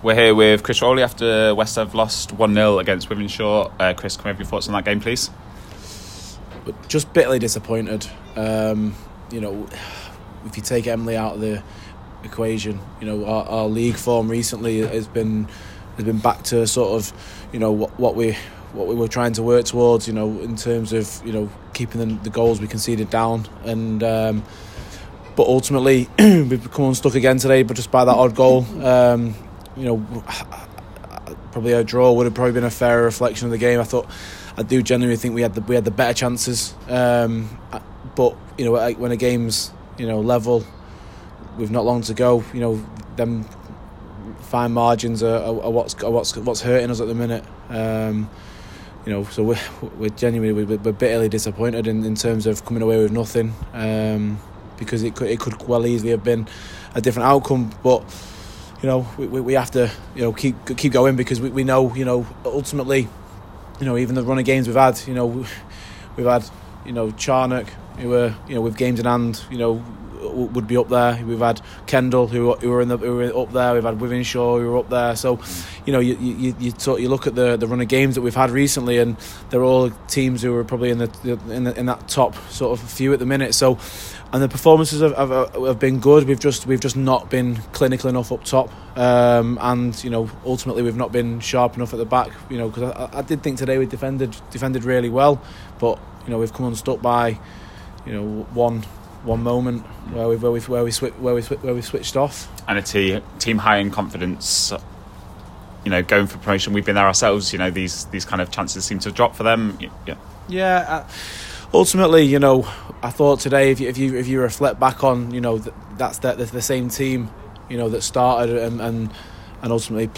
We're here with Chris Rowley after West have lost 1 0 against Wythenshawe. Uh, Chris, can we have your thoughts on that game, please? Just bitterly disappointed. Um, you know, if you take Emily out of the equation, you know, our, our, league form recently has been has been back to sort of, you know, what, what we what we were trying to work towards, you know, in terms of you know keeping the, the goals we conceded down, and um, but ultimately we've become unstuck again today, but just by that odd goal, um, you know, probably a draw would have probably been a fairer reflection of the game. I thought, I do genuinely think we had the we had the better chances, um, but you know, when a game's you know level, we've not long to go, you know, them fine margins are, are, are what's are what's what's hurting us at the minute. Um, you know, so we're, we're genuinely we're, bitterly disappointed in, in terms of coming away with nothing um, because it could it could well easily have been a different outcome, but you know we, we we have to you know keep keep going because we, we know you know ultimately you know even the run of games we've had you know we've had you know Charnock who were you know with games in hand you know would be up there. We've had Kendal who who were in the who were up there. We've had Wythenshawe who were up there. So, you know, you you you, talk, you look at the, the run of games that we've had recently, and they're all teams who are probably in the in the, in that top sort of few at the minute. So, and the performances have, have, have been good. We've just we've just not been clinical enough up top, um, and you know ultimately we've not been sharp enough at the back. You know because I, I did think today we defended defended really well, but you know we've come unstuck by you know one one moment where we where we where we where we where we switched off. And a team team high in confidence, you know, going for promotion. We've been there ourselves. You know, these these kind of chances seem to drop for them. Yeah. Yeah. Uh, ultimately, you know, I thought today if you if you if you reflect back on, you know, that's the, the same team, you know, that started and and, and ultimately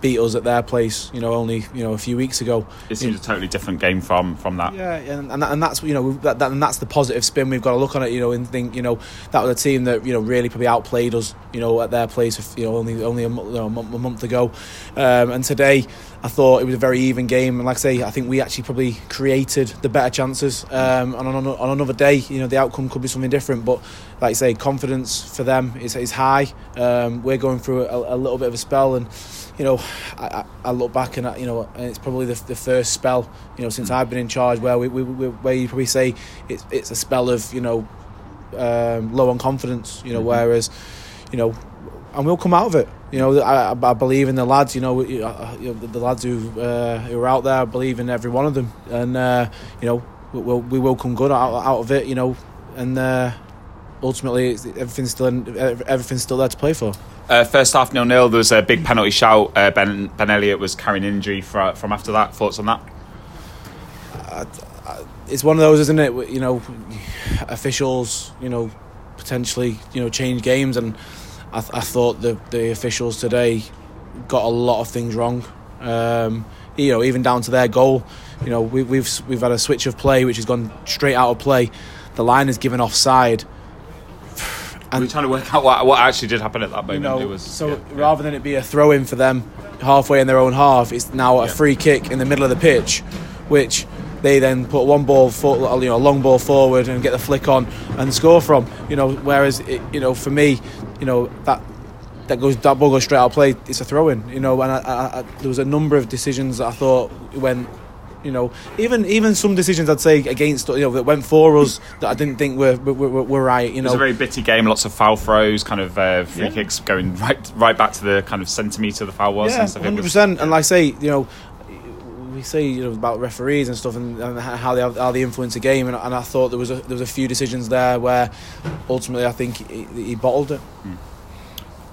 beat us at their place, you know, only you know a few weeks ago. It seems a totally different game from from that. Yeah, and and, that, and that's you know that, that, and that's the positive spin we've got to look on it, you know, and think you know that was a team that you know really probably outplayed us, you know, at their place, you know, only only a, you know, a month ago, um, and today I thought it was a very even game, and like I say, I think we actually probably created the better chances. Um, and on, on another day, you know, the outcome could be something different. But like I say, confidence for them is, is high. Um, we're going through a, a, little bit of a spell, and you know, I, I look back and you know, and it's probably the, the first spell, you know, since I've been in charge where we, we, we where you probably say it's it's a spell of you know, um, low on confidence. You know, mm-hmm. whereas, you know, and we'll come out of it. You know, I, I believe in the lads. You know, you know the lads who uh, who are out there. I believe in every one of them, and uh, you know, we'll, we will come good out, out of it. You know, and uh, ultimately, everything's still everything's still there to play for. Uh, first half nil nil. There was a big penalty shout. Uh, ben Ben Elliott was carrying injury for, from after that. Thoughts on that? Uh, it's one of those, isn't it? You know, officials. You know, potentially. You know, change games and I, th- I thought the the officials today got a lot of things wrong. Um, you know, even down to their goal. You know, we, we've we've had a switch of play which has gone straight out of play. The line is given offside. And we're trying to work out what, what actually did happen at that moment. You know, was, so yeah, rather yeah. than it be a throw in for them halfway in their own half, it's now a yeah. free kick in the middle of the pitch, which they then put one ball, for, you know, a long ball forward and get the flick on and score from. You know, whereas it, you know, for me, you know that that goes that ball goes straight out of play. It's a throw in. You know, and I, I, I, there was a number of decisions that I thought went. You know, even even some decisions I'd say against you know that went for us that I didn't think were were, were, right. You know, it was a very bitty game. Lots of foul throws, kind of uh, free yeah. kicks going right right back to the kind of centimetre the foul was. Yeah, hundred percent. And like I say, you know, we say you know about referees and stuff and, and how they how they influence a game, and, and, I thought there was a, there was a few decisions there where ultimately I think he, he bottled it. Mm.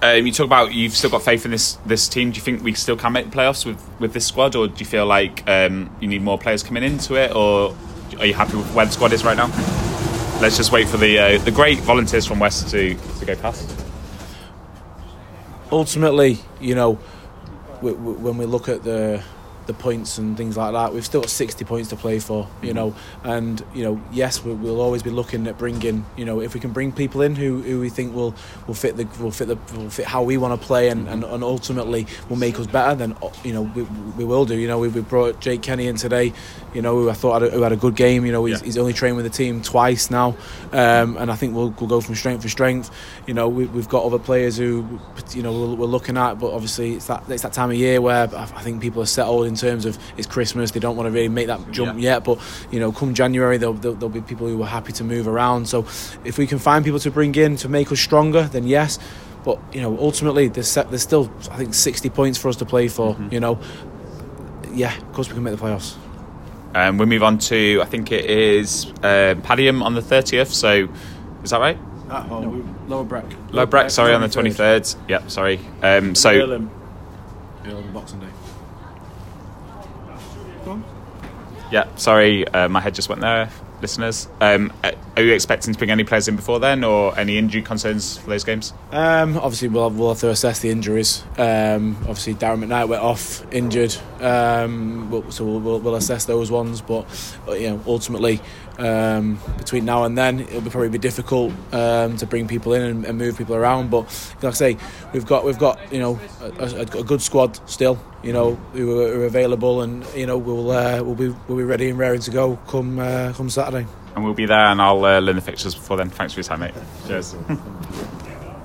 Um, you talk about you've still got faith in this this team. Do you think we still can make the playoffs with, with this squad, or do you feel like um, you need more players coming into it, or are you happy with where the squad is right now? Let's just wait for the uh, the great volunteers from West to to go past. Ultimately, you know, when we look at the the points and things like that. We've still got 60 points to play for, you Mhm. know, and you know, yes, we, we'll always be looking at bringing, you know, if we can bring people in who, who we think will will fit the will fit the will fit how we want to play and, and, and ultimately will make us better. Then you know we, we will do. You know, we, we brought Jake Kenny in today. You know, who I thought had a, who had a good game. You know, he's, Yeah. he's only trained with the team twice now, um, and I think we'll, we'll go from strength to strength. You know, we, we've got other players who you know we're, we're looking at, but obviously it's that it's that time of year where I I think people are settled in terms of it's Christmas. They don't want to really make that jump Yeah. yet, but you know, come January, there'll, there'll, there'll be people who are happy to move around. So, if we can find people to bring in to make us stronger, then yes. But you know, ultimately, there's set, there's still I think 60 points for us to play for. Mhm. You know, yeah, of course we can make the playoffs. Um, we move on to I think it is uh, Padiham on the thirtieth. So is that right? At home, Lower Breck. Low Breck, sorry, on the twenty third. Yep, sorry. Um, so Irlam. Irlam Boxing Day. Yeah, sorry, uh, my head just went there, listeners. Um, uh, are you expecting to bring any players in before then, or any injury concerns for those games? Um, obviously, we'll have, we'll have to assess the injuries. Um, obviously, Darren McKnight went off injured, um, we'll- so we'll, we'll, we'll assess those ones. But, but you know, ultimately, um, between now and then, it'll be probably be difficult um, to bring people in and, and move people around. But like I say, we've got we've got you know a, a good squad still. You know who are, available, and you know we'll uh, we'll be we'll be ready and raring to go come uh, come Saturday. And we'll be there, and I'll uh, learn the fixtures before then. Thanks for your time, mate. Cheers.